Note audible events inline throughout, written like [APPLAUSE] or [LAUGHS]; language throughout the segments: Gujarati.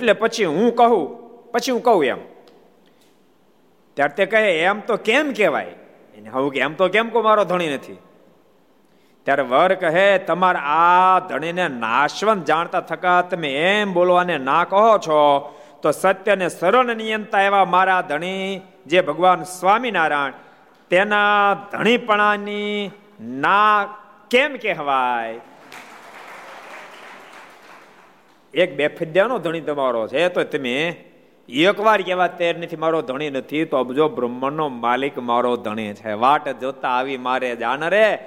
એટલે પછી હું કહું, પછી હું કહું એમ. ત્યારે તે કહે, એમ તો કેમ કહેવાય? એને હવે કે, એમ તો કેમ કો મારો ધણી નથી. ત્યારે વર કહે, તમારા આ ધણીને નાશવંત જાણતા થકા તમે એમ બોલવાને ના કહો છો, તો સત્ય ને સરળ નિયંતા એવા મારા ધણી જે ભગવાન સ્વામિનારાયણ, તેના ધણીપણાની ના કેમ કહેવાય? એક બે ફદ્યાનો ધણી તમારો છે, તો તમે એકવાર કહેવા તૈયાર નથી, મારો ધણી નથી, તો અબજો બ્રહ્માંડનો માલિક મારો ધણી છે. વાટ જોતા આવી મારે જાણ રે,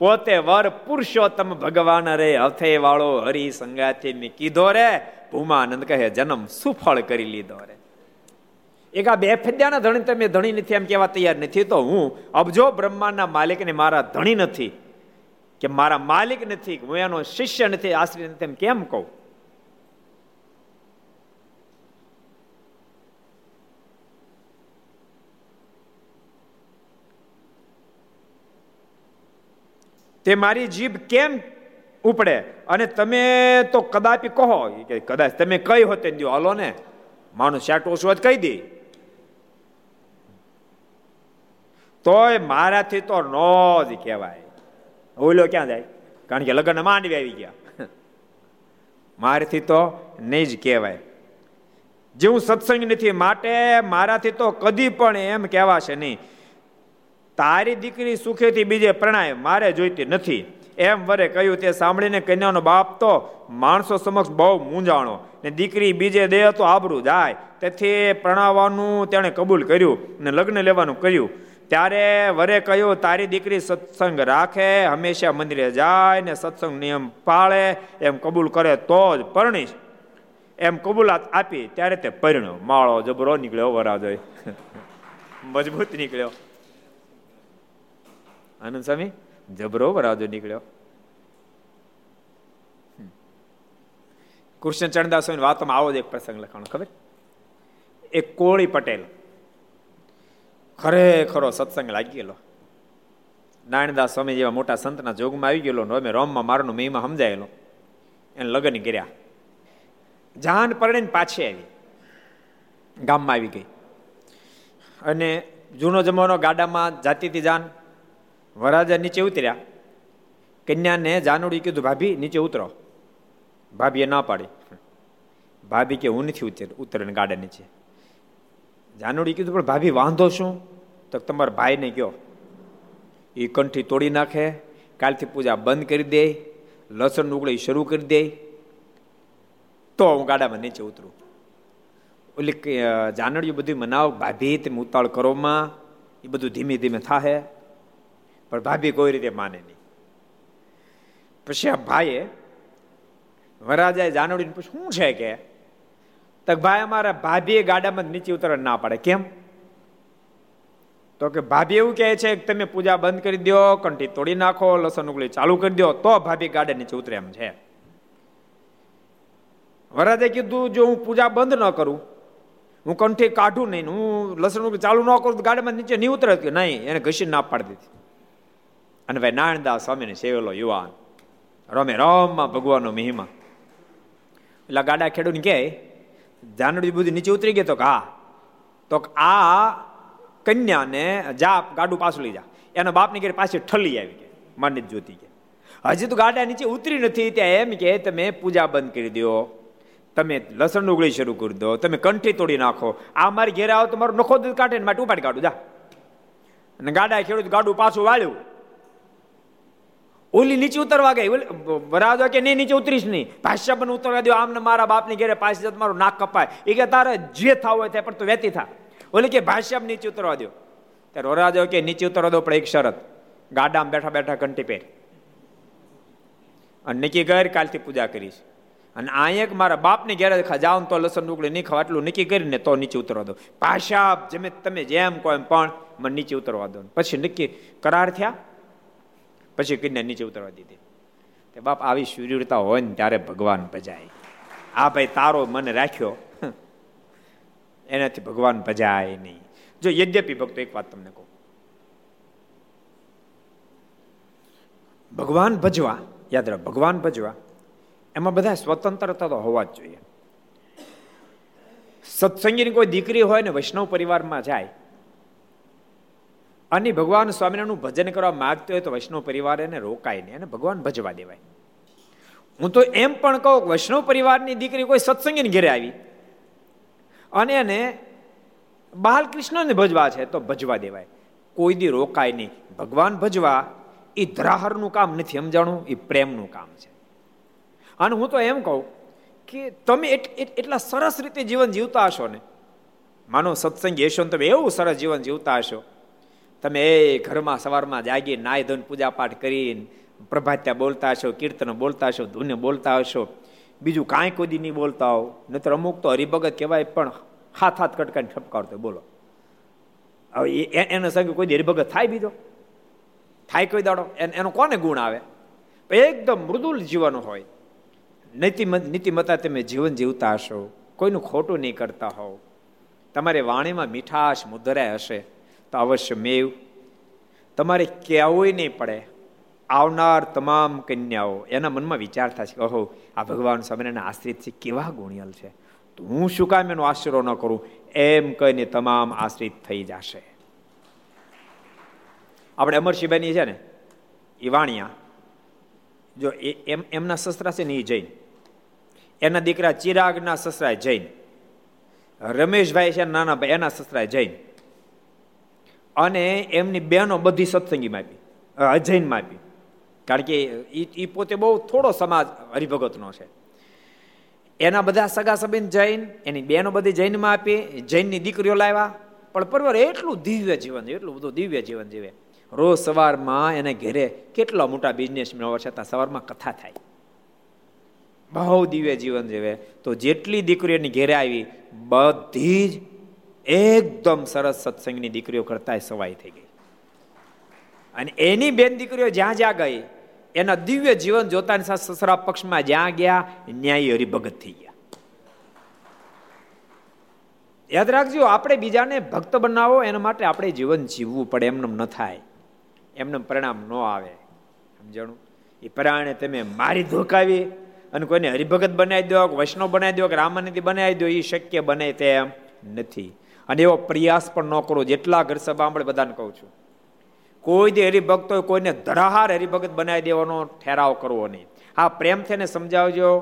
પોતે વર પુરુષોત્તમ ભગવાન રે હથે વાળો હરિ સંગાથી મેં કીધો રે, ભૂમાનંદ કહે, જન્મ સુફળ કરી લીધો રે. એક આ બે ફદ્યાના ધણી, તમે ધણી નથી એમ કહેવા તૈયાર નથી, તો હું અબજો બ્રહ્માંડના માલિકને મારા ધણી નથી, કે મારા માલિક નથી, હું એનો શિષ્ય નથી, આશ્રય નથી એમ કેમ કહું? તે મારી જીભ કેમ ઉપડે? અને તમે તો કદાપી કહો કે કદાચ તમે કઈ હોતે દો હાલો ને, માણસ ચાટો જ કહી દે. તોય મારાથી તો નો જ કહેવાય. ઓલો ક્યાં જાય? કારણ કે લગ્ન માંડવી આવી ગયા. મારાથી તો નહીં જ કહેવાય. જેવું સત્સંગ નથી, માટે મારાથી તો કદી પણ એમ કહેવાશે નહીં. તારી દીકરી સુખેથી બીજે પ્રણાય મારે જોઈતી નથી. એમ વરે કહ્યું, તે સાંભળીને કન્યાનો બાપ તો માણસો સમક્ષ બહુ મૂંઝાણો ને દીકરી બીજે દે તો આબરું જાય. તેથી પ્રણાવવાનું તેણે કબૂલ કર્યું ને લગ્ન લેવાનું કર્યું ત્યારે વરે કહ્યું, તારી દીકરી સત્સંગ રાખે, હંમેશા મંદિરે જાય ને સત્સંગ નિયમ પાળે, એમ કબૂલ કરે તો જ પરણીશ. એમ કબૂલાત આપી, ત્યારે તે પરણ્યો. માળો જબરો નીકળ્યો વરાજો [LAUGHS] મજબૂત નીકળ્યો. આનંદ સ્વામી, જબરો વરાજો નીકળ્યો. કૃષ્ણ ચરણદાસ સ્વામી વાતમાં આવો જ એક પ્રસંગ લખાણો, ખબર? એક કોળી પટેલ ખરેખરો સત્સંગ લાગી ગયેલો. નારાયણદાસ સ્વામી જેવા મોટા સંતના જોગમાં આવી ગયેલો અમે રોમમાં મારનો મહિમા સમજાયેલો. એને લગ્ન કર્યા. જાન પરણે પાછી આવી. ગામમાં આવી ગઈ. અને જૂનો જમાનો ગાડામાં જાતીથી જાન વરાજા નીચે ઉતર્યા. કન્યાને જાનુડી કીધું, ભાભી, નીચે ઉતરો. ભાભીએ ના પાડી. ભાભી કે, હું નથી ઉતર ઉતરે ગાડા નીચે. જાનુડી કીધું, પણ ભાભી, વાંધો શું? તો તમારા ભાઈને કયો. એ કંઠી તોડી નાખે, કાલથી પૂજા બંધ કરી દે, લસણ ઉગળી શરૂ કરી દે. તો હું ગાડામાં નીચે ઉતરું. ઓલી જાનડીયું બધું મનાવ ભાભી, તમે ઉતાળ કરોમાં એ બધું ધીમે ધીમે થાહે. પણ ભાભી કોઈ રીતે માને નહીં. પછી આ ભાઈએ વરાજાએ જાનવડીને પૂછ્યું, શું છે કે? તો ભાઈ, અમારા ભાભીએ ગાડામાં નીચે ઉતરવા ના પાડે. કેમ? તો કે ભાભી એવું કહે છે કે તમે પૂજા બંધ કરી દો કંઠી તોડી નાખો, લસણ ઉગલી ચાલુ કરી દો તો ભાભી ગાડા નીચે ઉતરે એમ છે. વરાજે કીધું, જો હું પૂજા બંધ ન કરું, હું કંઠી કાઢું નહીં, હું લસણ ઉગલી ચાલુ ન કરું, તો ગાડામાં નીચે નહીં ઉતરે. નહીં, એને ઘસી ના પાડી દીધી. અને ભાઈ નારાયણદાસ સ્વામીને સેવેલો યુવાન. રમે રમમાં ભગવાનનો મહિમા. એટલે ગાડા ખેડૂને કહે જાનડી બુદ્ધિ નીચે ઉતરી ગઈ તો કે હા. તો આ કન્યાને જા ગાડું પાછું લઈ જા. એના બાપની ઘેર પાછી ઠલી આવી ગઈ. માંડી જોતી કે હજી તો ગાડા નીચે ઉતરી નથી, ત્યાં એમ કે તમે પૂજા બંધ કરી દો. તમે લસણ ઉગળી શરૂ કરી દો. તમે કંઠી તોડી નાખો. આ મારી ઘેરે આવો તો મારું નખો દૂધ કાઢે માટે ઉપાડી કાઢું. જા. અને ગાડા ખેડૂત ગાડું પાછું વાળ્યું. ઓલી નીચે ઉતરવા ગઈ. વરાજો કે નહીં, નીચે ઉતરીશ નહીં. ભાષ્ય પણ ઉતરવા દો આમને મારા બાપની ઘેરે પાછી જતો મારું નાક કપાય. એ કે તારે જે થાવ હોય તે, પણ તું વેતી થા. ઓલી કે ભાષ્ય નીચે ઉતરવા દો ત્યારે વરાજો કે નીચે ઉતરવા દો પણ એક શરત. ગાડામાં બેઠા બેઠા કંટી પહેર. અને નક્કી કર કાલથી પૂજા કરીશ. અને એક મારા બાપની ઘેરે જાઉં તો લસણ ડુકડી નહીં ખાવા એટલું નક્કી કરીને તો નીચે ઉતરવા દો ભાષા જેમ, તમે જેમ કહો એમ પણ મને નીચે ઉતરવા દો પછી નક્કી કરાર થયા. પછી કન્યા નીચે ઉતરવા દીધી. તે બાપ આવી શૂરતા હોય ને ત્યારે ભગવાન ભજાય. આ ભાઈ તારો મને રાખ્યો એનાથી ભગવાન ભજાય નહીં. જો યદ્યપી ભક્તો, એક વાત તમને કહું. ભગવાન ભજવા, યાદ રાખ ભગવાન ભજવા, એમાં બધા સ્વતંત્રતા તો હોવા જ જોઈએ. સત્સંગીની કોઈ દીકરી હોય ને વૈષ્ણવ પરિવારમાં જાય અને ભગવાન સ્વામિનારાયણનું ભજન કરવા માગતો હોય તો વૈષ્ણવ પરિવાર એને રોકાય નહીં. અને ભગવાન ભજવા દેવાય. હું તો એમ પણ કહું વૈષ્ણવ પરિવારની દીકરી કોઈ સત્સંગીને ઘેરે આવી અને એને બાલકૃષ્ણને ભજવા છે તો ભજવા દેવાય. કોઈ દી રોકાય નહીં. ભગવાન ભજવા એ ધરાહરનું કામ નથી, સમજાણું? એ પ્રેમનું કામ છે. અને હું તો એમ કહું કે તમે એટલા સરસ રીતે જીવન જીવતા હશો ને. માનો સત્સંગ હશો તમે એવું સરસ જીવન જીવતા હશો. તમે એ ઘરમાં સવારમાં જાગી નાય ધન પૂજા પાઠ કરીને પ્રભાત્યા બોલતા હશો, કીર્તન બોલતા હશો, ધૂને બોલતા હશો. બીજું કાંઈ કોઈ નહીં બોલતા હો નહીતર અમુક તો હરિભગત કહેવાય, પણ હાથ હાથ કટકાઈને ઠપકારતો બોલો. હવે એના સંગે કોઈ હરિભગત થાય બીજો? થાય કોઈ દાડો? એનો કોને ગુણ આવે? એકદમ મૃદુલ જીવન હોય. નીતિમત નીતિમતા તમે જીવન જીવતા હશો. કોઈનું ખોટું નહીં કરતા હોવ. તમારી વાણીમાં મીઠાશ મુદરાય હશે. તો અવશ્ય મેવ. તમારે કહેવું નહીં પડે. આવનાર તમામ કન્યાઓ, એના મનમાં વિચાર થશે ઓહો, આ ભગવાન સ્વામિનારાયણ આશ્રિત છે, કેવા ગુણિયલ છે. તો હું શું કામ એનો આશરો ન કરું? એમ કહીને તમામ આશ્રિત થઈ જશે. આપણે અમરસિંહભાઈની છે ને એ વાણિયા જો એમ, એમના સસરા છે ને એ જૈન. એના દીકરા ચિરાગના સસરા જૈન. રમેશભાઈ છે નાના ભાઈ, એના સસરા જૈન. અને એમની બહેનો બધી સત્સંગીમાં આપી અજૈનમાં આપી. કારણ કે એ પોતે બહુ થોડો સમાજ હરિભગતનો છે. એના બધા સગા સંબંધ જૈન, એની બહેનો બધી જૈનમાં આપી, જૈનની દીકરીઓ લાવ્યા. પણ પરવાર એટલું દિવ્ય જીવન એટલું બધું દિવ્ય જીવન જીવે રોજ સવારમાં એને ઘેરે કેટલા મોટા બિઝનેસ હોવા છતાં સવારમાં કથા થાય. બહુ દિવ્ય જીવન જીવે તો જેટલી દીકરીઓ એની ઘેરે આવી, બધી જ એકદમ સરસ સત્સંગની દીકરીઓ કરતા સવાઈ થઈ ગઈ. અને એની બેન દીકરીઓ જ્યાં જ્યાં ગઈ, એના દિવ્ય જીવન જોતાની સાથે સસરા પક્ષમાં જ્યાં ગયા, ન્યાય હરિભગત થઈ ગયા. યાદ રાખજો, આપણે બીજાને ભક્ત બનાવો, એના માટે આપણે જીવન જીવવું પડે એમને ન થાય. એમને પરિણામ ન આવે. સમજણું? એ પરાણે તમે મારી ધોકાવી અને કોઈને હરિભગત બનાવી દો વૈષ્ણવ બનાવી દો, કે રામાનંદી બનાવી દો, એ શક્ય બને તેમ નથી. અને એવો પ્રયાસ પણ ન કરો. જેટલા ઘર સભા બધાને કહું છું. કોઈ દે હરિભક્ત હોય, કોઈને ધરાહાર હરિભગત બનાવી દેવાનો ઠેરાવ કરવો નહીં. હા પ્રેમથી એને સમજાવજો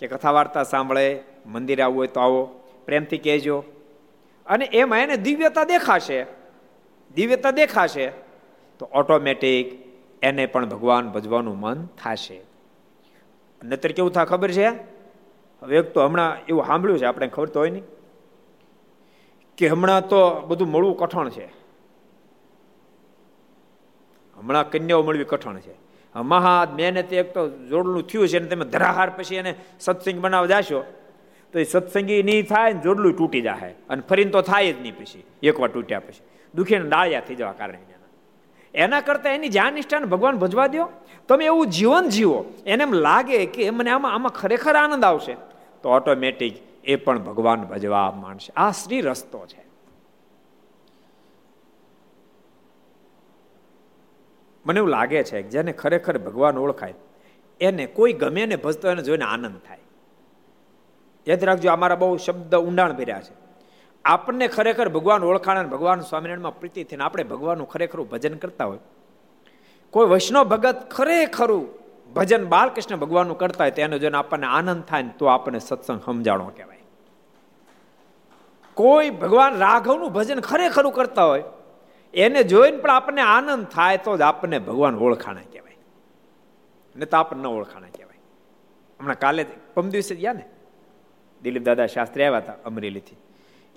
કે કથા વાર્તા સાંભળે, મંદિરે આવવું હોય તો આવો, પ્રેમથી કહેજો. અને એમાં એને દિવ્યતા દેખાશે. દિવ્યતા દેખાશે તો ઓટોમેટિક એને પણ ભગવાન ભજવાનું મન થશે. નતર કેવું થાય ખબર છે? હવે એક તો હમણાં એવું સાંભળ્યું છે, આપણે ખબર તો હોય નહીં. કે હમણાં તો બધું મળવું કઠણ છે. હમણાં કન્યાઓ મળવી કઠણ છે. મહા મહેનત એક તો જોડલું થયું છે અને તમે ધરાહાર પછી એને સત્સંગ બનાવવા જાશો, તો એ સત્સંગી નહીં થાય ને જોડલું તૂટી જાય અને ફરીને તો થાય જ નહીં પછી, એકવાર તૂટ્યા પછી. દુખીને ડાળિયા થઈ જવા કારણે એના. કરતાં એની જ્યાં નિષ્ઠાને ભગવાન ભજવા દો તમે એવું જીવન જીવો. એને એમ લાગે કે મને આમાં આમાં ખરેખર આનંદ આવશે. તો ઓટોમેટિક એ પણ ભગવાન ભજવા માણશે આ શ્રી રસ્તો છે. મને એવું લાગે છે, જેને ખરેખર ભગવાન ઓળખાય, એને કોઈ ગમે ને ભજતો એને જોઈને આનંદ થાય. યાદ રાખજો, અમારા બહુ શબ્દ ઊંડાણ ભર્યા છે. આપણને ખરેખર ભગવાન ઓળખાણ ભગવાન સ્વામિનારાયણમાં પ્રીતિ થઈને આપણે ભગવાનનું ખરેખર ભજન કરતા હોય. કોઈ વૈષ્ણવ ભગત ખરેખરું ભજન બાલકૃષ્ણ ભગવાનનું કરતા હોય તેનો જોઈને આપણને આનંદ થાય ને તો આપણને સત્સંગ સમજાણો કહેવાય. કોઈ ભગવાન રાઘવનું ભજન ખરેખરું કરતા હોય, એને જોઈને પણ આપણને આનંદ થાય તો જ આપણને ભગવાન ઓળખાણા કહેવાય. ને તો આપણને ઓળખાણા કહેવાય. હમણાં કાલે પમ દિવસે ગયા ને, દિલીપ દાદા શાસ્ત્રી આવ્યા હતા અમરેલીથી.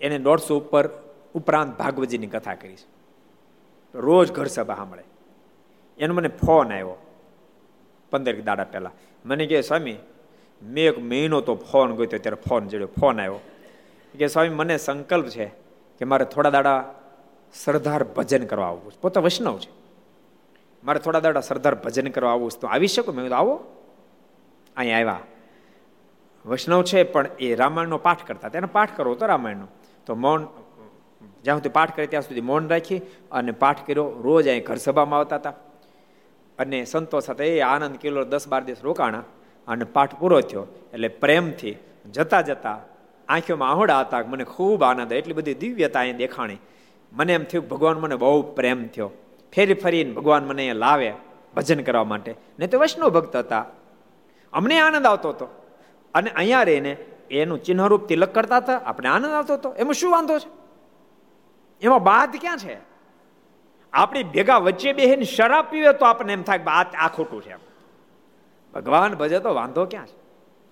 એને દોઢસો ઉપર ઉપરાંત ભાગવતજીની કથા કરી છે. રોજ ઘર સભા સાંભળે. એનો મને ફોન આવ્યો પંદર દાડા પહેલાં. મને કહે, સ્વામી, મેં એક મહિનો તો ફોન ગયો ત્યારે ફોન જોડ્યો ફોન આવ્યો. કે સ્વામી, મને સંકલ્પ છે કે મારે થોડા દાડા સરદાર ભજન કરવા આવવું છે. પોતે વૈષ્ણવ છે. મારે થોડા દાડા સરદાર ભજન કરવા આવવું છે. તો આવી શકું? મેં આવો. અહીંયા આવ્યા. વૈષ્ણવ છે, પણ એ રામાયણનો પાઠ કરતા તેને પાઠ કરવો તો રામાયણનો. તો મૌન, જ્યાં સુધી પાઠ કરે ત્યાં સુધી મૌન રાખી અને પાઠ કર્યો. રોજ અહીં ઘર સભામાં આવતા હતા. અને સંતો સાથે એ આનંદ કિલો દસ બાર દિવસ રોકાણા અને પાઠ પૂરો થયો. એટલે પ્રેમથી જતા જતા આંખોમાં આહોડા હતા મને ખૂબ આનંદ એટલી બધી દિવ્યતા અહીંયા દેખાણી. મને એમ થયું ભગવાન મને બહુ પ્રેમ થયો. ફેરી ફરીને ભગવાન મને અહીંયા લાવે ભજન કરવા માટે. ને તો વૈષ્ણવ ભક્ત હતા. અમને આનંદ આવતો હતો. અને અહીંયા રહીને એનું ચિહ્નરૂપ તિલક કરતા હતા. આપણે આનંદ આવતો હતો. એમાં શું વાંધો છે? એમાં બાદ ક્યાં છે? આપણી ભેગા વચ્ચે બેહીને શરાબ પીવે તો આપણને એમ થાય આ આ ખોટું છે ભગવાન ભજે તો વાંધો ક્યાં છે?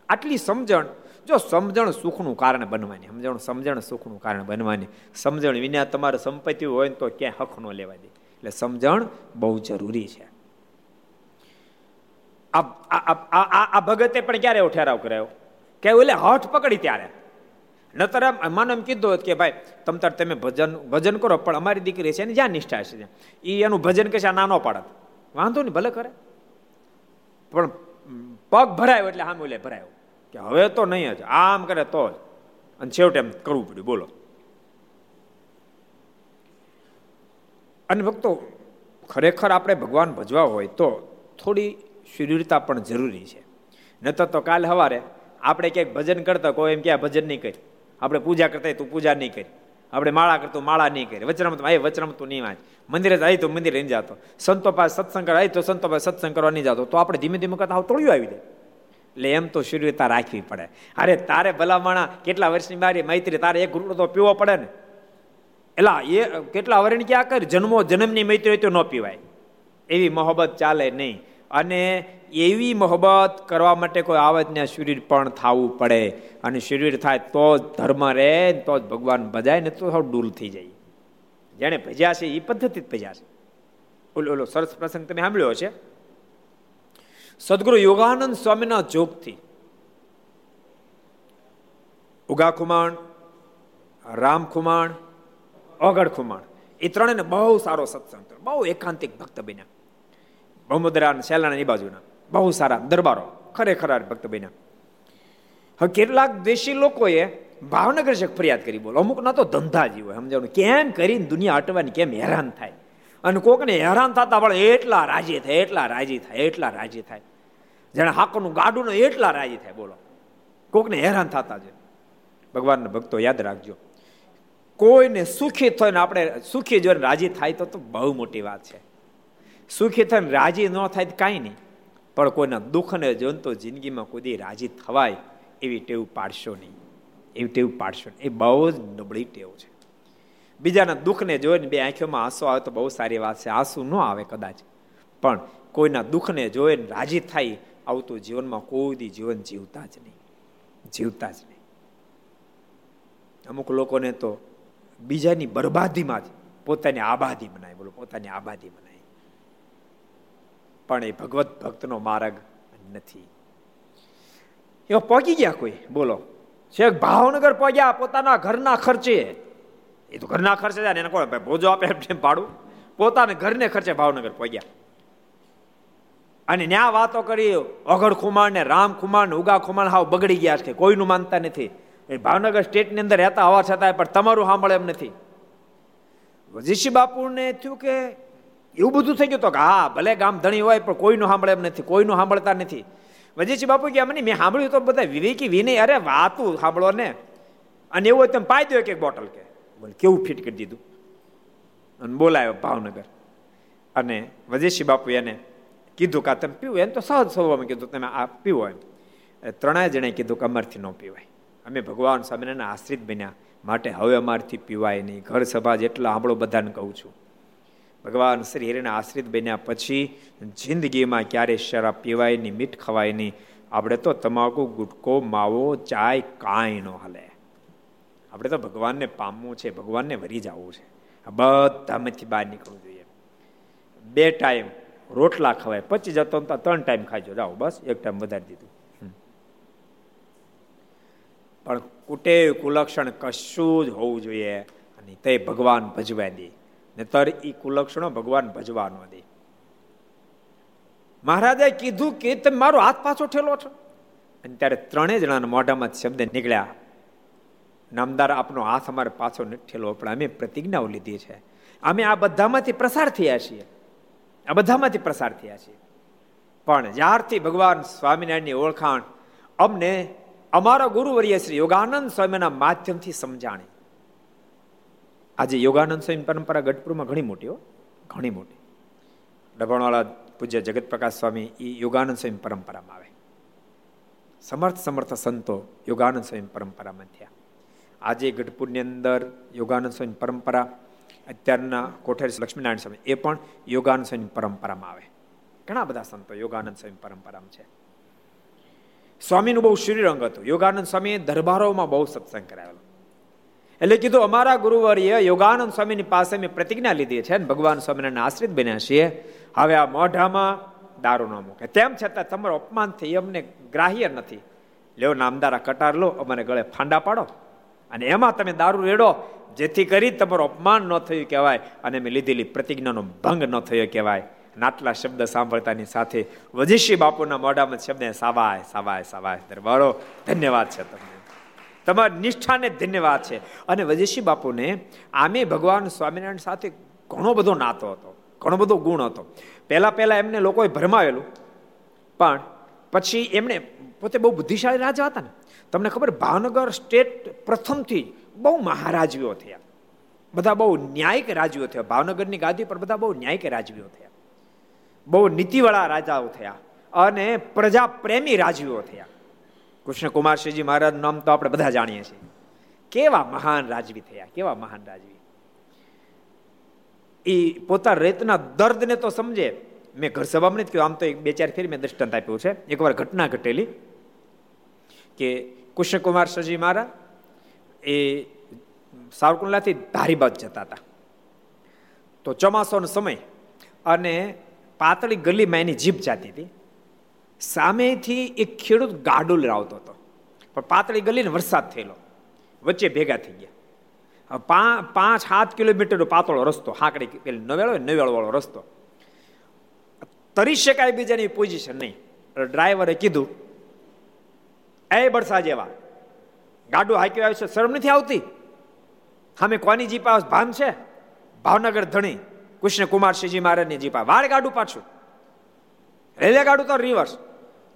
આટલી સમજણ જો સમજણ સુખનું કારણ બનવાની, સમજણ સમજણ સુખનું કારણ બનવાની. સમજણ વિના તમારે સંપત્તિ હોય તો ક્યાંય હક ન લેવા દે. એટલે સમજણ બહુ જરૂરી છે. આ ભગતે પણ ક્યારે એવો ઠેરાવ કરાયો? કે ઓલે હઠ પકડી ત્યારે. નતર માનો એમ કીધું કે ભાઈ, તમ તાર તમે ભજન ભજન કરો, પણ અમારી દીકરી છે ને જ્યાં નિષ્ઠા છે એ એનું ભજન કશે નાનો પાડત. વાંધો નહીં, ભલે કરે. પણ પગ ભરાયો એટલે આમ ઓલે ભરાયો. કે હવે તો નહીં જ, આમ કરે તો જ. અને છેવટે એમ કરવું પડ્યું, બોલો. અને ભક્તો, ખરેખર આપણે ભગવાન ભજવા હોય તો થોડી શરીરતા પણ જરૂરી છે. નતર તો કાલ સવારે આપણે ક્યાંક ભજન કરતા કોઈ એમ ક્યાં ભજન નહીં કરી. આપણે પૂજા કરતા તું પૂજા નહીં કરી. આપણે માળા કરતું માળા નહીં કરી. વચરામત આય વચરામત નહીં વાંચ મંદિરે જાય તો મંદિરે નહીં જતો. સંતો પાસે સત્સંગ આવી તો સંતો પાસે સત્સંગ કરવા નહીં જતો. તો આપણે ધીમે ધીમે કરતા આવું તોડ્યું આવી જાય. એટલે એમ તો શરીરતા રાખવી પડે. અરે તારે ભલામણા કેટલા વર્ષની મારી મૈત્રી, તારે એક ઘૂંટડો તો પીવો પડે ને? એલા, એ કેટલા વર્ણ ક્યાં કર? જન્મો જન્મની મૈત્રી તો ન પીવાય. એવી મોહબ્બત ચાલે નહીં. અને એવી મોહબ્બત કરવા માટે કોઈ આવજને શરીર પણ થવું પડે. અને શરીર થાય તો જ ધર્મ રહે તો જ ભગવાન ભજાય ને તો થોડું ડૂલ થઈ જાય. જેણે ભજ્યા છે એ પદ્ધતિ જ ભજ્યા છે. ઓલો ઓલો, સરસ પ્રસંગ તમે સાંભળ્યો છે સદગુરુ યોગાનંદ સ્વામીના જોગથી ઉગા ખુમાણ, રામ ખુમાણ અગડ ખુમાણ. એ ત્રણેને બહુ સારો સત્સંગ બહુ એકાંતિક ભક્ત બન્યા. ભૌમદરા શેલાના એ બાજુના. બહુ સારા દરબારો ખરેખર ભક્ત બન્યા. હવે કેટલાક દેશી લોકોએ ભાવનગર છે ફરિયાદ કરી, બોલો. અમુક ના તો ધંધા જીવો સમજાવું કેમ કરીને દુનિયા હટવાની કેમ હેરાન થાય? અને કોકને હેરાન થતા પણ એટલા રાજી થાય, એટલા રાજી થાય, એટલા રાજી થાય. જેને હાકોનું ગાડું એટલા રાજી થાય, બોલો. કોકને હેરાન થતા છે ભગવાનના ભક્તો યાદ રાખજો. કોઈને સુખી થઈને આપણે સુખી જોઈને રાજી થાય તો બહુ મોટી વાત છે. સુખી થઈને રાજી ન થાય તો કાંઈ નહીં. પણ કોઈના દુઃખને જોઈને તો જિંદગીમાં કોઈ રાજી થવાય એવી ટેવ પાડશો નહીં. એવી ટેવ પાડશો નહીં. એ બહુ જ નબળી ટેવ છે. બીજાના દુઃખને જોઈને બે આંખોમાં આંસુ આવે તો બહુ સારી વાત છે. આંસુ ન આવે કદાચ. પણ કોઈના દુઃખને જોઈને રાજી થાય આવું તો જીવનમાં કોઈ જીવન જીવતા જ નહીં. જીવતા જ નહીં. અમુક લોકોને તો બીજાની બરબાદીમાં જ પોતાની આબાદી બનાય બોલો, પોતાની આબાદી બનાય પણ એ ભગવત ભક્તનો માર્ગ નથી. એવા પહોંચી ગયા કોઈ? બોલો. શેખ ભાવનગર પહોંચ્યા પોતાના ઘરના ખર્ચે. એ તો ઘરના ખર્ચે જાય એને કોણ ભોજો આપે એમ ભાડું? પોતાના ઘરને ખર્ચે ભાવનગર પહોંચ્યા અને ન્યા વાતો કરી, અઘડ ખુમાર ને રામ ખુમાર ને ઉગા ખુમાર હાવ બગડી ગયા છે, કોઈનું માનતા નથી. એ ભાવનગર સ્ટેટની અંદર રહેતા હોવા છતાંય પણ તમારું સાંભળે એમ નથી. વજીશી બાપુને થયું કે એવું બધું થઈ ગયું તો કે હા, ભલે ગામ ધણી હોય પણ કોઈનું સાંભળે એમ નથી, કોઈનું સાંભળતા નથી. વજીશી બાપુ કે મને મેં સાંભળ્યું તો બધા વિવેકી વિનય, અરે વાતું સાંભળો ને. અને એવું તમે પાઈ દો એક બોટલ કે બોલે કેવું ફિટ કરી દીધું? અને બોલાયો ભાવનગર. અને વજેશી બાપુ એને કીધું કે તમે પીવું. એમ તો સહજ સ્વભાવમાં કીધું, તમે આ પીવો એમ. ત્રણેય જણે કીધું કે અમારથી ન પીવાય. અમે ભગવાન સ્વામિનારાયણ આશ્રિત બન્યા. માટે હવે અમારથી પીવાય નહીં. ઘર સભા જેટલા સાંભળો બધાને કહું છું. ભગવાન શ્રી હરિના આશ્રિત બન્યા પછી જિંદગીમાં ક્યારે શરાબ પીવાય નહીં, મીઠ ખવાય નહીં. આપણે તો તમાકુ, ગુટકો, માવો, ચાય કાંઈ ન હાલે. આપણે તો ભગવાનને પામવું છે, ભગવાનને વરી જવું છે. બધામાંથી બહાર નીકળવું જોઈએ. બે ટાઈમ રોટલા ખવાય. પચી જતો ત્રણ ટાઈમ ખાજો. જાઓ, બસ, એક ટાઈમ વધારી દીધું. પણ કુટે કુલક્ષણ કશું જ હોવું જોઈએ. અને તે ભગવાન ભજવા દે. ને તર એ કુલક્ષણો ભગવાન ભજવા ન દે. મહારાજે કીધું કે તમે મારો હાથ પાછો ઠેલો છો. અને ત્યારે ત્રણેય જણાના મોઢામાં શબ્દ નીકળ્યા. નામદાર આપનો હાથ અમારે પાછો ઠેલો પણ અમે પ્રતિજ્ઞાઓ લીધી છે. અમે આ બધામાંથી પ્રસાર થયા છીએ. આ બધામાંથી પ્રસાર થયા છે. પણ જ્યારથી ભગવાન સ્વામિનારાયણની ઓળખાણ અમને અમારા ગુરુવર્ય શ્રી યોગાનંદ સ્વામીના માધ્યમથી સમજાણી. આજે યોગાનંદ સ્વામી પરંપરા ગઢપુરમાં ઘણી મોટી હો, ઘણી મોટી. ડભણવાળા પૂજ્ય જગત પ્રકાશ સ્વામી એ યોગાનંદ સ્વામી પરંપરામાં આવે. સમર્થ સમર્થ સંતો યોગાનંદ સ્વામી પરંપરામાં થયા. આજે ગઢપુરની અંદર યોગાનંદ સ્વામી પરંપરા અત્યારના કોઠારી લક્ષ્મીનારાયણ સ્વામી, એ પણ યોગાનંદ સ્વામી પરંપરામાં આવે. ઘણા બધા સંતો યોગાનંદ સ્વામી પરંપરામાં છે. સ્વામીનું બહુ શ્રીરંગ હતું. યોગાનંદ સ્વામીએ દરબારોમાં બહુ સત્સંગ કરાવેલો. એટલે કીધું, અમારા ગુરુવર્ય યોગાનંદ સ્વામીની પાસે મેં પ્રતિજ્ઞા લીધી છે ને ભગવાન સ્વામિનારાયણ આશ્રિત બન્યા છીએ. હવે આ મોઢામાં દારૂ ન મૂકે. તેમ છતાં તમારો અપમાન થઈ, અમને ગ્રાહ્ય નથી. લેવો નામદારા કટાર લો, અમારે ગળે ફાંડા પાડો. અને એમાં તમે દારૂ રેડો જેથી કરી તમારું અપમાન ન થયું કહેવાય અને મેં લીધેલી પ્રતિજ્ઞાનો ભંગ ન થયો કહેવાય. નાટલા શબ્દ સાંભળતાની સાથે વજીશી બાપુના મોઢામાં શબ્દ સાવાય સાવાય સાવાય દરબારો. ધન્યવાદ છે તમને. તમારી નિષ્ઠાને ધન્યવાદ છે. અને વજીશી બાપુને આમે ભગવાન સ્વામિનારાયણ સાથે ઘણો બધો નાતો હતો, ઘણો બધો ગુણ હતો. પહેલાં પહેલાં એમને લોકોએ ભરમાવેલું, પણ પછી એમણે પોતે બહુ બુદ્ધિશાળી રાજા હતા ને. તમને ખબર ભાવનગર સ્ટેટ પ્રથમથી બહુ મહારાજવીઓ થયા. બધા બહુ ન્યાયિક રાજવીઓ થયા. ભાવનગરની ગાદી પર બધા બહુ ન્યાયિક રાજવીઓ થયા. બહુ નીતિવાળા રાજાઓ થયા અને પ્રજા પ્રેમી રાજવીઓ થયા. કૃષ્ણકુમારસિંહજી મહારાજ નામ તો આપણે બધા જાણીએ છીએ. કેવા મહાન રાજવી થયા, કેવા મહાન રાજવી. એ પોતા રેતના દર્દને તો સમજે. મેં ઘર સભામાં નથી કહ્યું આમ તો એક બે ચાર ફેરી મેં દ્રષ્ટાંત આપ્યું છે. એકવાર ઘટના ઘટેલી કે કૃષ્ણકુમાર સજી મહારાજ એ સાવરકુંડલાથી ધારીબાદ જતા હતા. તો ચોમાસાનો સમય અને પાતળી ગલીમાં એની જીભ જાતી હતી. સામેથી એક ખેડૂત ગાડુલ લાવતો હતો. પણ પાતળી ગલીને વરસાદ થયેલો. વચ્ચે ભેગા થઈ ગયા. પાંચ, સાત કિલોમીટરનો પાતળો રસ્તો, હાકડી પેલી નવેળો નવેળો વાળો રસ્તો. તરી શકાય બીજાની પોઝિશન નહીં. ડ્રાઈવરે કીધું, એ બરસા જેવા ગાડું હાક્યું આવ્યું છે, શરમ નથી આવતી? સામે કોની જીપા ભાન છે? ભાવનગર ધણી કૃષ્ણ કુમારસિંહજી મહારાજની જીપા વાળ ગાડું પાછું. રેલવે ગાડું તો રિવર્સ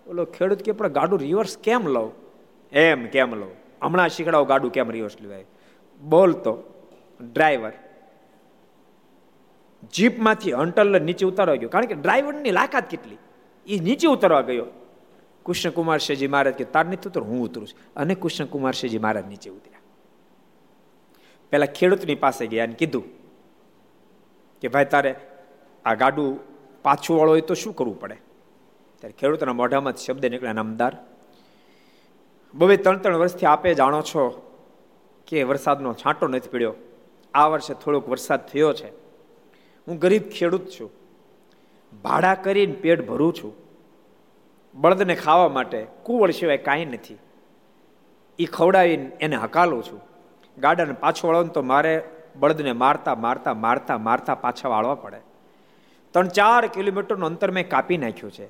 ઓલો ખેડૂત કે, પણ ગાડું રિવર્સ કેમ લઉં? એમ કેમ લઉં? હમણાં શીખડાવો ગાડું કેમ રિવર્સ લેવાય. બોલતો ડ્રાઈવર જીપમાંથી હંટલ નીચે ઉતારવા ગયો. કારણ કે ડ્રાઈવરની લાકાત કેટલી? એ નીચે ઉતરવા ગયો. કૃષ્ણકુમાર શેજી મહારાજ કે, તાર નથી ઉતર, હું ઉતરું છું. અને કૃષ્ણકુમાર શેજી મહારાજ નીચે ઉતર્યા. પેલા ખેડૂતની પાસે ગયા અને કીધું કે, ભાઈ, તારે આ ગાડું પાછું વાળો હોય તો શું કરવું પડે? ત્યારે ખેડૂતના મોઢામાં શબ્દ નીકળ્યા, નામદાર, બબે ત્રણ ત્રણ વર્ષથી આપે જાણો છો કે વરસાદનો છાંટો નથી પીડ્યો. આ વર્ષે થોડોક વરસાદ થયો છે. હું ગરીબ ખેડૂત છું. ભાડા કરીને પેટ ભરું છું. બળદને ખાવા માટે કુવળ સિવાય કાંઈ નથી. એ ખવડાવીને એને હકાલું છું. ગાડાને પાછો વળવાનું તો મારે બળદને મારતા મારતા મારતા મારતા પાછા વાળવા પડે. ત્રણ ચાર કિલોમીટરનું અંતર મેં કાપી નાખ્યું છે.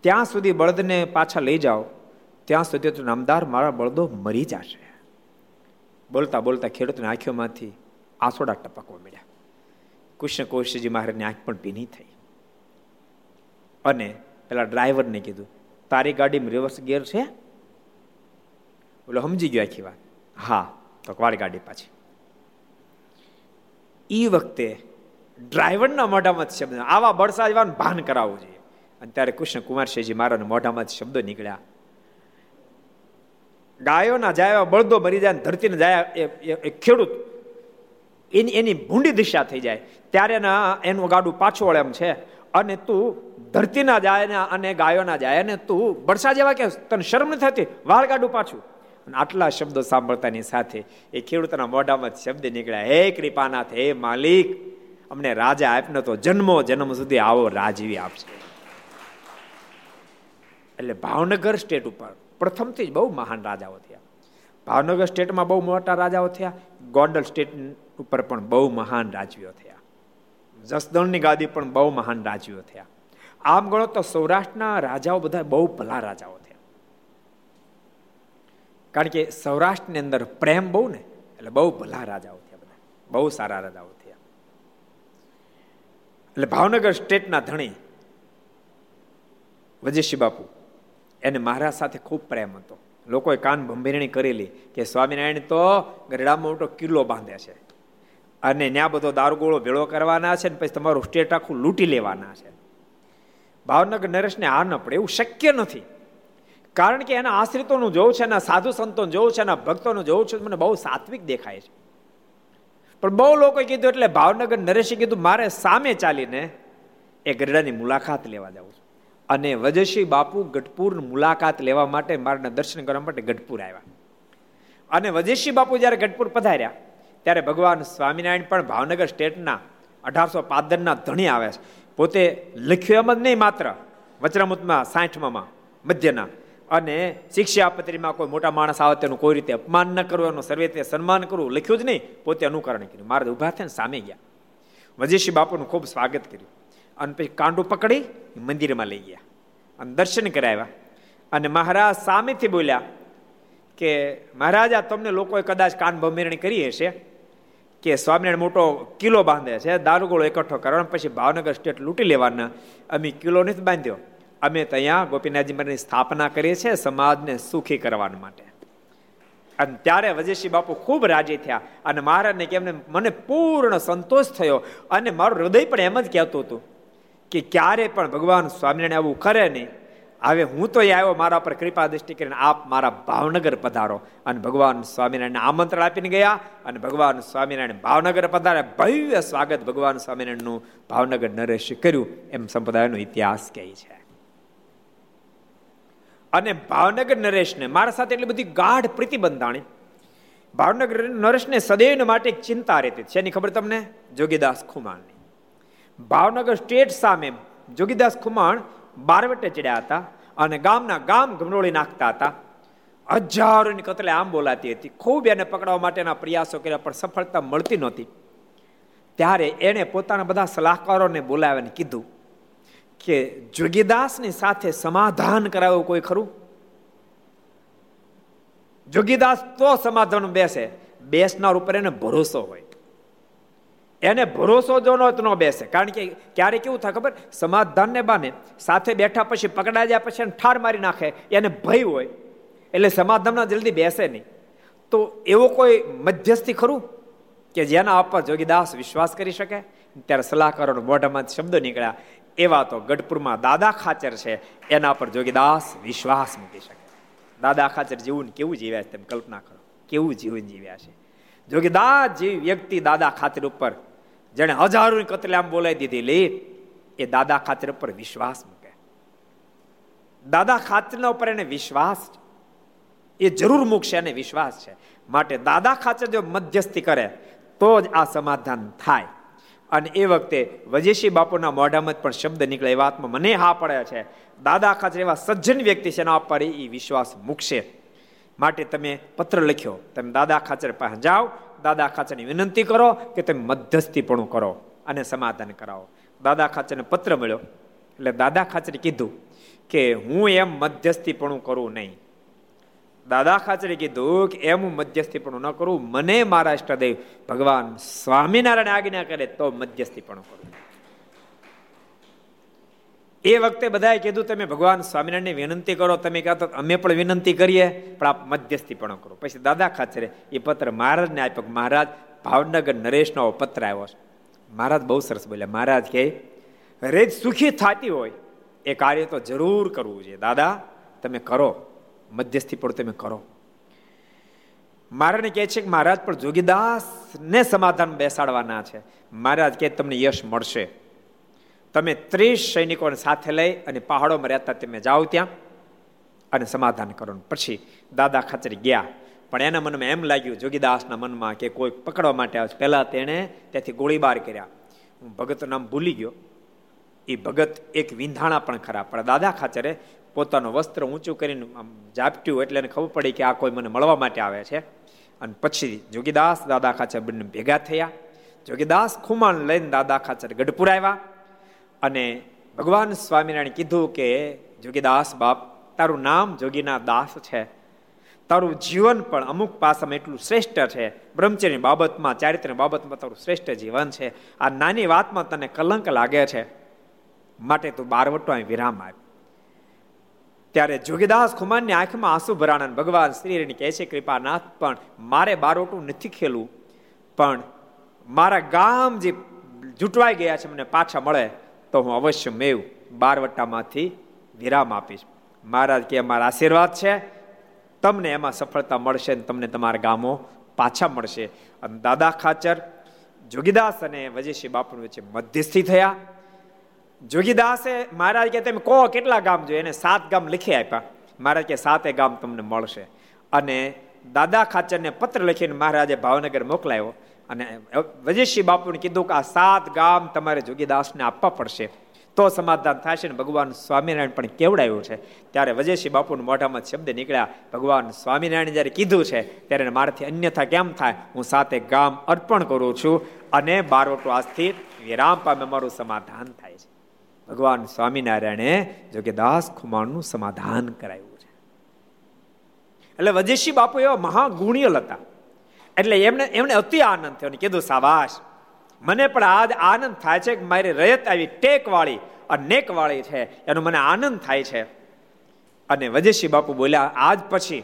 ત્યાં સુધી બળદને પાછા લઈ જાઓ. ત્યાં સુધી તો નામદાર મારા બળદો મરી જશે. બોલતા બોલતા ખેડૂતની આંખોમાંથી આંસોડા ટપકવા મળ્યા કૃષ્ણ કૌશિકજી મહારાજની આંખ પણ ભીની થઈ. અને પેલા ડ્રાઈવરને કીધું, તારી ગાડીમાં રિવર્સ ગિયર છે? એટલે સમજી ગયો આખી વાત. હા. તો વાળી ગાડી પાછી. એ વખતે ડ્રાઈવરના મોઢામાં શબ્દ, આવા બળસા જવાનું ભાન કરાવવું જોઈએ. અને ત્યારે કૃષ્ણ કુમાર શેજી મારાના મોઢામાં શબ્દો નીકળ્યા. ગાયોના જાયા બળદો મરી જાય ધરતીને જાયા એ ખેડૂત, એની એની ભૂંડી દિશા થઈ જાય. ત્યારે એનું ગાડું પાછું વળે એમ છે. અને તું ધરતીના જાય અને ગાયોના જાય ને તું બરસા જેવા કે તને શરમ નથી થતી? વાળ કાઢું પાછું આટલા શબ્દો સાંભળતાની સાથે એ ખેડૂતના મોઢામાં શબ્દ નીકળ્યા, હે કૃપાનાથ, હે માલિક, અમને રાજા આપને તો જન્મો, જન્મ સુધી આવો રાજવી આપશે. એટલે ભાવનગર સ્ટેટ ઉપર પ્રથમથી જ બહુ મહાન રાજાઓ થયા. ભાવનગર સ્ટેટમાં બહુ મોટા રાજાઓ થયા. ગોંડલ સ્ટેટ ઉપર પણ બહુ મહાન રાજવીઓ થયા. જસદણની ગાદી પણ બહુ મહાન રાજવીઓ થયા. આમ ગણો તો સૌરાષ્ટ્રના રાજાઓ બધા બહુ ભલા રાજાઓ થયા. કારણ કે સૌરાષ્ટ્રની અંદર પ્રેમ બહુ ને, એટલે બહુ ભલા રાજાઓ થયા બધા. બહુ સારા રાજાઓ થયા. એટલે ભાવનગર સ્ટેટના ધણી વજેશી બાપુ, એને મહારાજ સાથે ખૂબ પ્રેમ હતો. લોકોએ કાન ભંભીરણી કરેલી કે સ્વામિનારાયણ તો ગરડામાં મોટો કિલ્લો બાંધે છે. અને ત્યાં બધો દારૂગોળો ભેળો કરવાના છે ને પછી તમારું સ્ટેટ આખું લૂંટી લેવાના છે. ભાવનગર નરેશને આ ન પડે, એવું શક્ય નથી. કારણ કે એના આશ્રિતોનું જોવું છે, એના સાધુ સંતોનું જોવું છે, એના ભક્તોનું જોવું છે, મને બહુ સાત્વિક દેખાય છે. પણ બહુ લોકોએ કીધું એટલે ભાવનગર નરેશે કીધું, મારે સામે ચાલીને એ ગરડાની મુલાકાત લેવા જવું છે. અને વજશી બાપુ ગઢપુર મુલાકાત લેવા માટે મારના દર્શન કરવા માટે ગઢપુર આવ્યા. અને વજેશી બાપુ જ્યારે ગઢપુર પધાર્યા, ત્યારે ભગવાન સ્વામિનારાયણ પણ ભાવનગર સ્ટેટના અઢારસો પાદરના ધણી આવ્યા છે. પોતે લખ્યું એમ જ નહીં માત્ર. વચરામૃતમાં સાઠમાં મધ્યના. અને શિક્ષાપત્રીમાં કોઈ મોટા માણસ આવે તેનું કોઈ રીતે અપમાન ન કરવું, એનું સર્વે સન્માન કરવું, લખ્યું જ નહીં. પોતે અનુકરણ કર્યું. મારે ઊભા થઈને સામે ગયા. વજીશી બાપુનું ખૂબ સ્વાગત કર્યું. અને પછી કાંડું પકડી, મંદિરમાં લઈ ગયા. અને દર્શન કરાવ્યા. અને મહારાજ સામેથી બોલ્યા કે, મહારાજા તમને લોકોએ કદાચ કાન બમેરણી કરી હશે? કે સ્વામિનારાયણ મોટો કિલ્લો બાંધે છે, દારૂગોળો એકઠો કરવાનો પછી ભાવનગર સ્ટેટ લૂંટી લેવાના અમે કિલ્લો નથી બાંધ્યો. અમે ત્યાં ગોપીનાથજી મારની સ્થાપના કરીએ છીએ સમાજને સુખી કરવા માટે. અને ત્યારે વજેશી બાપુ ખૂબ રાજી થયા અને મહારાજને કેમને મને પૂર્ણ સંતોષ થયો અને મારું હૃદય પણ એમ જ કહેતું હતું કે ક્યારે પણ ભગવાન સ્વામિનારાયણ આવું કરે નહીં. હવે હું તો આવ્યો, મારા પર કૃપા દ્રષ્ટિ કરીને આપ મારા ભાવનગર પધારો. અને ભગવાન સ્વામિનારાયણ આમંત્રણ આપીને ગયા, અને ભગવાન સ્વામિનારાયણ ભાવનગર પધારે. ભવ્ય સ્વાગત ભગવાન સ્વામિનારાયણનું ભાવનગર નરેશ કર્યું. એમ સંપ્રદાયનો ઇતિહાસ કહે છે. અને ભાવનગર નરેશને, મારા સાથે એટલી બધી ગાઢ પ્રીતિ બંધાણી ભાવનગર નરેશને સદૈવ માટે એક ચિંતા રહેતી છે એની ખબર તમને? જોગીદાસ ખુમાણની. ભાવનગર સ્ટેટ સામે જોગીદાસ ખુમાણ બારવટે ચડ્યા હતા અને ગામના ગામ ગમરોળી નાખતા હતા. હજારોની કતલે આમ બોલાતી હતી. ખૂબ એને પકડવા માટેના પ્રયાસો કર્યા, પણ સફળતા મળતી નહોતી. ત્યારે એણે પોતાના બધા સલાહકારોને બોલાવીને કીધું કે, જોગીદાસની સાથે સમાધાન કરાવ્યું કોઈ ખરું? જોગીદાસ તો સમાધાન બેસે. બેસનાર ઉપર એને ભરોસો હોય. એને ભરોસો જો ન બેસે. કારણ કે ક્યારે કેવું થાય ખબર? સમાધાનને બાને સાથે બેઠા પછી પકડાઈ જાય પછી ઠાર મારી નાખે. એને ભય હોય. એટલે સમાધાનમાં જલ્દી બેસે નહીં. તો એવો કોઈ મધ્યસ્થી ખરું? કે જેના ઉપર જોગીદાસ વિશ્વાસ કરી શકે? ત્યારે સલાહકારોનો મોઢામાં શબ્દો નીકળ્યા. એવા તો ગઢપુરમાં દાદા ખાચર છે. એના પર જોગીદાસ વિશ્વાસ મૂકી શકે. દાદા ખાચર જીવન કેવું જીવ્યા છે તેમ કલ્પના કરો. કેવું જીવન જીવ્યા છે. જોગીદાસ જેવી વ્યક્તિ દાદા ખાચર ઉપર જેને હજારોની કતલામ બોલાવી દીધી, લે, એ દાદા ખાચર ઉપર વિશ્વાસ મૂકે. દાદા ખાચરના ઉપર એને વિશ્વાસ એ જરૂર મૂકશે અને વિશ્વાસ છે. માટે દાદા ખાચર જો મધ્યસ્થી કરે, તો જ આ સમાધાન થાય. અને એ વખતે વજેશી બાપુના મોઢામાં પણ શબ્દ નીકળે, એ વાતમાં મને હા પડે છે. દાદા ખાચર એવા સજ્જન વ્યક્તિ છે, એના પર એ વિશ્વાસ મૂકશે. માટે તમે પત્ર લખ્યો, તમે દાદા ખાચર પાસે જાઓ દાદા ખાચરની વિનંતી કરો કે તમે મધ્યસ્થીપણું કરો અને સમાધાન કરાવો. દાદા ખાચરને પત્ર મળ્યો. એટલે દાદા ખાચરે કીધું કે હું એમ મધ્યસ્થીપણું કરું નહીં. દાદા ખાચરે કીધું કે એમ હું મધ્યસ્થીપણું ન કરું. મને મારા ઇષ્ટદેવ ભગવાન સ્વામિનારાયણ આજ્ઞા કરે તો મધ્યસ્થીપણું કરું. એ વખતે બધાએ કીધું, તમે ભગવાન સ્વામિનારાયણને વિનંતી કરો, તમે કહેતો અમે પણ વિનંતી કરીએ, પણ આપ મધ્યસ્થી પણ કરો. પછી દાદા ખાચરે એ પત્ર મહારાજને આપ્યો મહારાજ, ભાવનગર નરેશનો પત્ર આવ્યો છે. મહારાજ બહુ સરસ બોલ્યા, મહારાજ કે, રેજ સુખી થતી હોય, એ કાર્ય તો જરૂર કરવું જોઈએ. દાદા, તમે કરો મધ્યસ્થી પણ તમે કરો. મહારાજને કહે છે કે, મહારાજ, પણ જોગીદાસને સમાધાન બેસાડવાના છે. મહારાજ કહે, તમને યશ મળશે. તમે ત્રીસ સૈનિકોને સાથે લઈ અને પહાડોમાં રહેતા તમે જાઓ ત્યાં અને સમાધાન કરો. પછી દાદા ખચરી ગયા. પણ એના મનમાં એમ લાગ્યું, જોગીદાસના મનમાં કે કોઈ પકડવા માટે આવે પહેલા તેણે ત્યાંથી ગોળીબાર કર્યા. હું ભગતનું નામ ભૂલી ગયો. એ ભગત એક વિંધાણા પણ ખરા. પણ દાદા ખાચરે પોતાનું વસ્ત્ર ઊંચું કરીને ઝાપટ્યું એટલે એને ખબર પડી કે આ કોઈ મને મળવા માટે આવે છે. અને પછી જોગીદાસ દાદા ખાચર બંને ભેગા થયા. જોગીદાસ ખુમાન લઈને દાદા ખાચર ગઢપુર આવ્યા. અને ભગવાન સ્વામિનારાયણ કીધું કે, જોગીદાસ બાપ, તારું નામ જોગીના દાસ છે. તારું જીવન પણ અમુક પાસામાં એટલું શ્રેષ્ઠ છે. બ્રહ્મચર્ય બાબતમાં, ચારિત્ર બાબતમાં તારું શ્રેષ્ઠ જીવન છે. આ નાની વાતમાં તને કલંક લાગે છે. માટે તું બારવટો વિરામ આપ. ત્યારે જોગીદાસ ખુમાનની આંખમાં આંસુ ભરાણા ભગવાન શ્રી કહે છે, કૃપાનાથ, પણ મારે બારોટું નથી ખેલું. પણ મારા ગામ જે જૂટવાઈ ગયા છે, મને પાછા મળે. તો હું અવશ્ય મેવ બારવટામાંથી વિરામ આપીશ. મહારાજ કે અમારા આશીર્વાદ છે. તમને એમાં સફળતા મળશે અને તમને તમારા ગામો પાછા મળશે. અને દાદા ખાચર, જોગીદાસ અને વજયશ્રી બાપુ વચ્ચે મધ્યસ્થી થયા. જોગીદાસે મહારાજ કે તમે કહો કેટલા ગામ જોઈએ એને સાત ગામ લખી આપ્યા. મહારાજ કે સાતે ગામ તમને મળશે. અને દાદા ખાચરને પત્ર લખીને મહારાજે ભાવનગર મોકલાયો. અને વજેશી બાપુને કીધું કે આ સાત ગામ તમારે જોગીદાસને આપવા પડશે. તો સમાધાન થશે ને ભગવાન સ્વામિનારાયણ પણ કેવડાયું છે. ત્યારે વજયશ્રી બાપુના મોઢામાં શબ્દ નીકળ્યા, ભગવાન સ્વામિનારાયણ જ્યારે કીધું છે, ત્યારે મારાથી અન્યથા કેમ થાય? હું સાતે ગામ અર્પણ કરું છું અને બારોટો આજથી વિરામ પામે મારું સમાધાન થાય છે. ભગવાન સ્વામિનારાયણે જોગીદાસ દાસ ખુમાણનું સમાધાન કરાવ્યું છે. એટલે વજયશ્રી બાપુ એવા મહાગુણિયલ હતા એટલે એમને એમને અતિ આનંદ થયો કીધું, સાબાશ, મને પણ આજ આનંદ થાય છે કે મારી રયત આવી ટેક વાળી અનેક વાળી છે, એનો મને આનંદ થાય છે. અને વજેશી બાપુ બોલ્યા, આજ પછી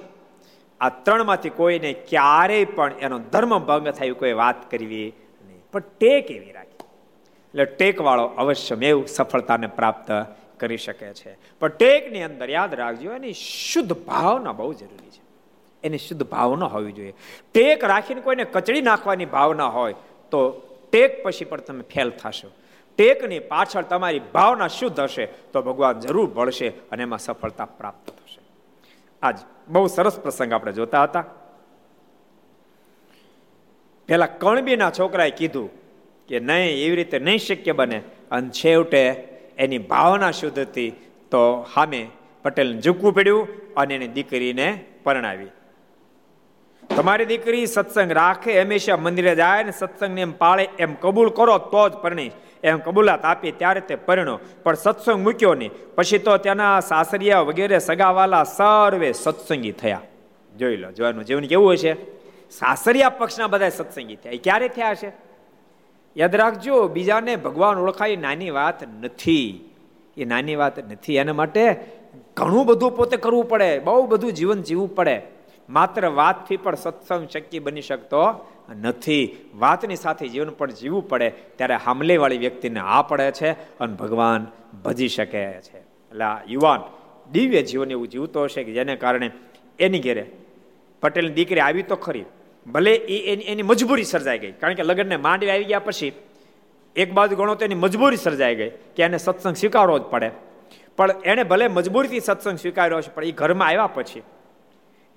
આ ત્રણમાંથી કોઈને ક્યારેય પણ એનો ધર્મ ભંગ થાય કોઈ વાત કરવી નહીં. પણ ટેક એવી રાખી. એટલે ટેક વાળો અવશ્ય મેવ સફળતાને પ્રાપ્ત કરી શકે છે. પણ ટેકની અંદર યાદ રાખજો, એની શુદ્ધ ભાવના બહુ જરૂરી છે. એની શુદ્ધ ભાવના હોવી જોઈએ. ટેક રાખીને કોઈને કચડી નાખવાની ભાવના હોય, તો ટેક પછી પણ તમે ફેલ થશો. ટેકની પાછળ તમારી ભાવના શુદ્ધ હશે, તો ભગવાન જરૂર ભળશે અને એમાં સફળતા પ્રાપ્ત થશે. આજ બહુ સરસ પ્રસંગ આપણે જોતા હતા. પેલા કણબીના છોકરાએ કીધું કે નહીં, એવી રીતે નહીં શક્ય બને. અને છેવટે એની ભાવના શુદ્ધ હતી, તો સામે પટેલને ઝૂકવું પડ્યું અને એની દીકરીને પરણાવી. તમારી દીકરી સત્સંગ રાખે, હંમેશા મંદિરે જાય ને સત્સંગને એમ પાળે, એમ કબૂલ કરો તો જ પરણીશ. એમ કબૂલાત આપી ત્યારે તે પરણો. પણ સત્સંગ મૂક્યો નહીં. પછી તો તેના સાસરિયા વગેરે સગાવાલા સર્વે સત્સંગી થયા. જોઈ લો જોવાનું જીવન કેવું છે સાસરિયા પક્ષના બધા સત્સંગી થયા. એ ક્યારે થયા છે યાદ રાખજો, બીજાને ભગવાન ઓળખાય નાની વાત નથી. એ નાની વાત નથી. એના માટે ઘણું બધું પોતે કરવું પડે. બહુ બધું જીવન જીવવું પડે. માત્ર વાતથી પણ સત્સંગ શક્ય બની શકતો નથી. વાતની સાથે જીવન પણ જીવવું પડે ત્યારે હામલેવાળી વ્યક્તિને આ પડે છે અને ભગવાન ભજી શકે છે. એટલે આ યુવાન દિવ્ય જીવન એવું જીવતો હશે કે જેને કારણે એની ઘેરે પટેલની દીકરી આવી તો ખરી, ભલે એ એની એની મજબૂરી સર્જાઈ ગઈ. કારણ કે લગ્નને માંડવી આવી ગયા પછી એક બાજુ ગણો તો એની મજબૂરી સર્જાઈ ગઈ કે એને સત્સંગ સ્વીકારવો જ પડે. પણ એણે ભલે મજબૂરીથી સત્સંગ સ્વીકાર્યો છે પણ એ ઘરમાં આવ્યા પછી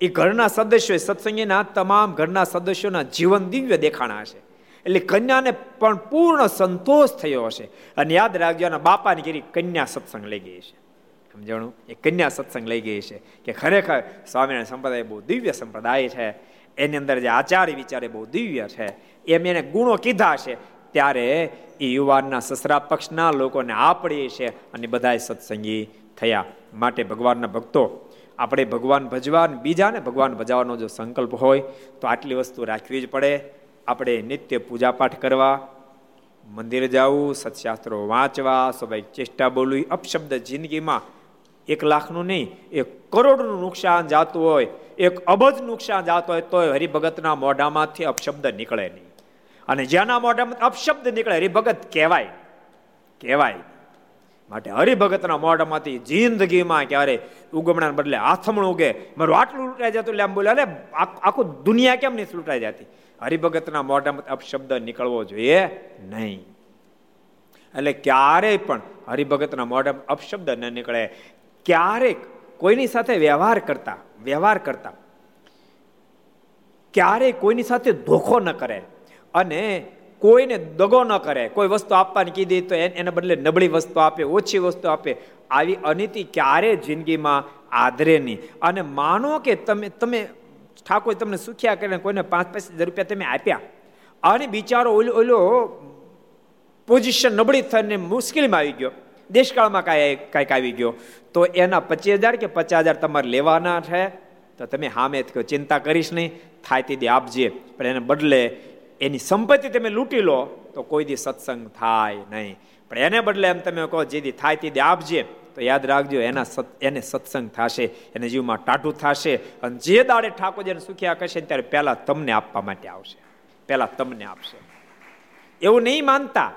એ ઘરના સદસ્યો સત્સંગીના તમામ ઘરના સદસ્યોના જીવન દિવ્ય દેખાણા હશે. એટલે કન્યાને પણ પૂર્ણ સંતોષ થયો હશે. અને યાદ રાખજો, એના બાપાની ઘેરી કન્યા સત્સંગ લઈ ગઈ છે. સમજણું? એ કન્યા સત્સંગ લઈ ગઈ છે કે ખરેખર સ્વામિનારાયણ સંપ્રદાય બહુ દિવ્ય સંપ્રદાય છે. એની અંદર જે આચાર્ય વિચારે બહુ દિવ્ય છે. એમ એને ગુણો કીધા છે. ત્યારે એ યુવાનના સસરા પક્ષના લોકોને આપડી છે અને બધા સત્સંગી થયા. માટે ભગવાનના ભક્તો આપણે ભગવાન ભજવા બીજાને ભગવાન ભજવાનો જો સંકલ્પ હોય, તો આટલી વસ્તુ રાખવી જ પડે. આપણે નિત્ય પૂજાપાઠ કરવા, મંદિર જવું, સત્શાસ્ત્રો વાંચવા સ્વાભાવિક ચેષ્ટા બોલવી, અપશબ્દ જિંદગીમાં એક લાખનું નહીં, એક કરોડનું નુકસાન જાતું હોય, એક અબજ નુકસાન જાતું હોય તો હરિભગતના મોઢામાંથી અપશબ્દ નીકળે નહીં. અને જ્યાંના મોઢામાં અપશબ્દ નીકળે, હરિભગત કહેવાય કહેવાય. માટે હરિભગતના મોઢામાંથી જિંદગીમાં ક્યારે ઉગમણા બદલે આથમણ ઉગે. મારું આટલું લૂંટાઈ જતું એટલે આમ બોલે અરે આખું દુનિયા કેમ નહીં લૂંટાઈ જતી? હરિભગતના મોઢામાંથી અપશબ્દ નીકળવો જોઈએ નહીં. એટલે ક્યારેય પણ હરિભગતના મોઢા અપશબ્દ ન નીકળે. ક્યારેક કોઈની સાથે વ્યવહાર કરતા વ્યવહાર કરતા. ક્યારેય કોઈની સાથે ધોખો ન કરે. અને કોઈને દગો ન કરે, કોઈ વસ્તુ આપવાની કીધી તો એને બદલે નબળી વસ્તુ આપે, ઓછી વસ્તુ આપે. આવી અનિતિ ક્યારે જિંદગીમાં આદરે નહીં. અને માનો કે તમે તમે ઠાકોર તમને સુખ્યા કરીને કોઈને પાંચ પાંચ હજાર રૂપિયા તમે આપ્યા. અને બિચારો ઓલો ઓલો પોઝિશન નબળી થઈને મુશ્કેલીમાં આવી ગયો. દેશકાળમાં કાંઈ, કાંઈક આવી ગયો. તો એના પચીસ હજાર કે પચાસ હજાર તમારે લેવાના છે? તો તમે હામે ચિંતા કરીશ નહીં. થાય તે આપજે. પણ એને બદલે એની સંપત્તિ તમે લૂંટી લો, તો કોઈ દી સત્સંગ થાય નહીં. પણ એને બદલે એમ તમે કહો, જે દી થાય તે આપજે. તો યાદ રાખજો, એના એને સત્સંગ થશે, એને જીવમાં ટાટું થશે. અને જે દાડે ઠાકોરજીને સુખ્યા કરશે, ત્યારે પહેલા તમને આપવા માટે આવશે. પહેલા તમને આપશે. એવું નહીં માનતા.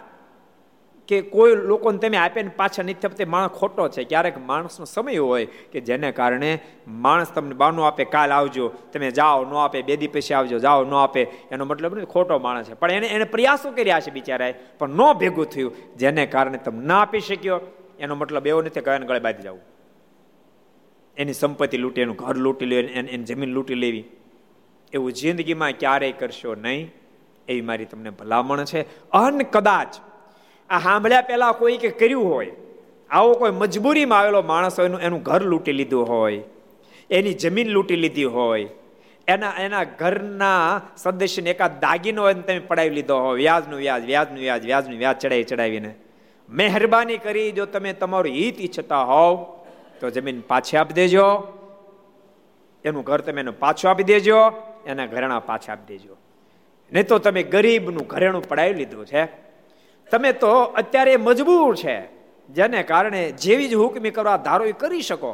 કે કોઈ લોકોને તમે આપે ને પાછા નથી થપતે માણસ ખોટો છે. ક્યારેક માણસનો સમય હોય કે જેને કારણે માણસ તમને બાનું આપે, કાલ આવજો, તમે જાઓ, ન આપે, બે દી પછી આવજો, જાઓ, ન આપે. એનો મતલબ નથી, ખોટો માણસ છે. પણ એને એને પ્રયાસો કર્યા છે બિચારાએ, પણ ન ભેગું થયું, જેને કારણે તમે ના આપી શક્યો. એનો મતલબ એવો નથી કે ગળે બાંધી જવું. એની સંપત્તિ લૂંટી, એનું ઘર લૂંટી લેવી એની જમીન લૂંટી લેવી. એવું જિંદગીમાં ક્યારેય કરશો નહીં, એવી મારી તમને ભલામણ છે. અન કદાચ આ સાંભળ્યા પહેલા કોઈ કે કર્યું હોય? આવો કોઈ મજબૂરીમાં આવેલો માણસ હોય એનું એનું ઘર લૂંટી લીધું હોય, એની જમીન લૂંટી લીધી હોય, એના એના ઘરના સદસ્યને એકાદ દાગીનો હોય તમે પડાવી લીધો હોય, વ્યાજનું વ્યાજ વ્યાજનું વ્યાજ વ્યાજનું વ્યાજ ચડાવી ચડાવીને. મહેરબાની કરી જો તમે તમારું હિત ઈચ્છતા હોવ, તો જમીન પાછી આપી દેજો. એનું ઘર તમે એનું પાછું આપી દેજો, એના ઘરેણા પાછા આપી દેજો. નહીં તો તમે ગરીબનું ઘરેણું પડાવી લીધું છે. તમે તો અત્યારે મજબૂર છે, જેને કારણે જેવી જ હુકમી કરવા ધારો એ કરી શકો.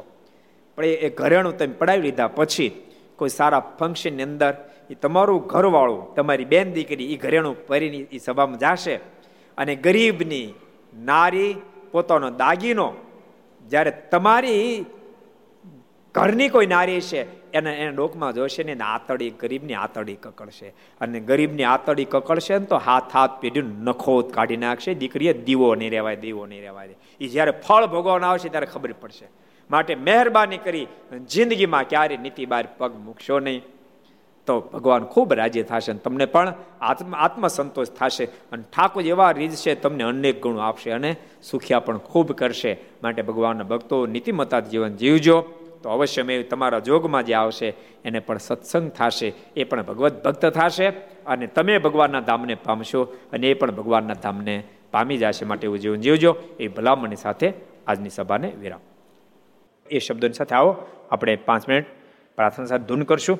પણ એ ઘરેણું તમે પડાવી લીધા પછી કોઈ સારા ફંક્શનની અંદર એ તમારું ઘરવાળું, તમારી બેન દીકરી એ ઘરેણું પહેરીને એ સભામાં જશે અને ગરીબની નારી પોતાનો દાગીનો જ્યારે તમારી ઘરની કોઈ નારી છે, એને એને ડોકમાં જોશે ને આતડી ગરીબની આતડી કકડશે. અને ગરીબની આતડી કકડશે ને તો હાથ હાથ પેઢી નખોત કાઢી નાખશે. દીકરીએ દીવો નહીં રહેવાય, દીવો નહીં રહેવાય. એ જ્યારે ફળ ભોગવવાના આવશે ત્યારે ખબર પડશે. માટે મહેરબાની કરી જિંદગીમાં ક્યારે નીતિ બહાર પગ મૂકશો નહીં. તો ભગવાન ખૂબ રાજી થશે અને તમને પણ આત્મ, આત્મસંતોષ થશે. અને ઠાકોર એવા રીત છે, તમને અનેક ગુણો આપશે અને સુખિયા પણ ખૂબ કરશે. માટે ભગવાનના ભક્તો નીતિમતા જીવન જીવજો. તો અવશ્ય મેં તમારા જોગમાં જે આવશે, એને પણ સત્સંગ થશે, એ પણ ભગવત ભક્ત થશે અને તમે ભગવાનના ધામને પામશો અને એ પણ ભગવાનના ધામને પામી જશે માટે એવું જીવન જીવજો. એ ભલામણની સાથે આજની સભાને વિરામ. એ શબ્દોની સાથે આવો. આપણે પાંચ મિનિટ પ્રાર્થના સાથે ધૂન કરશું.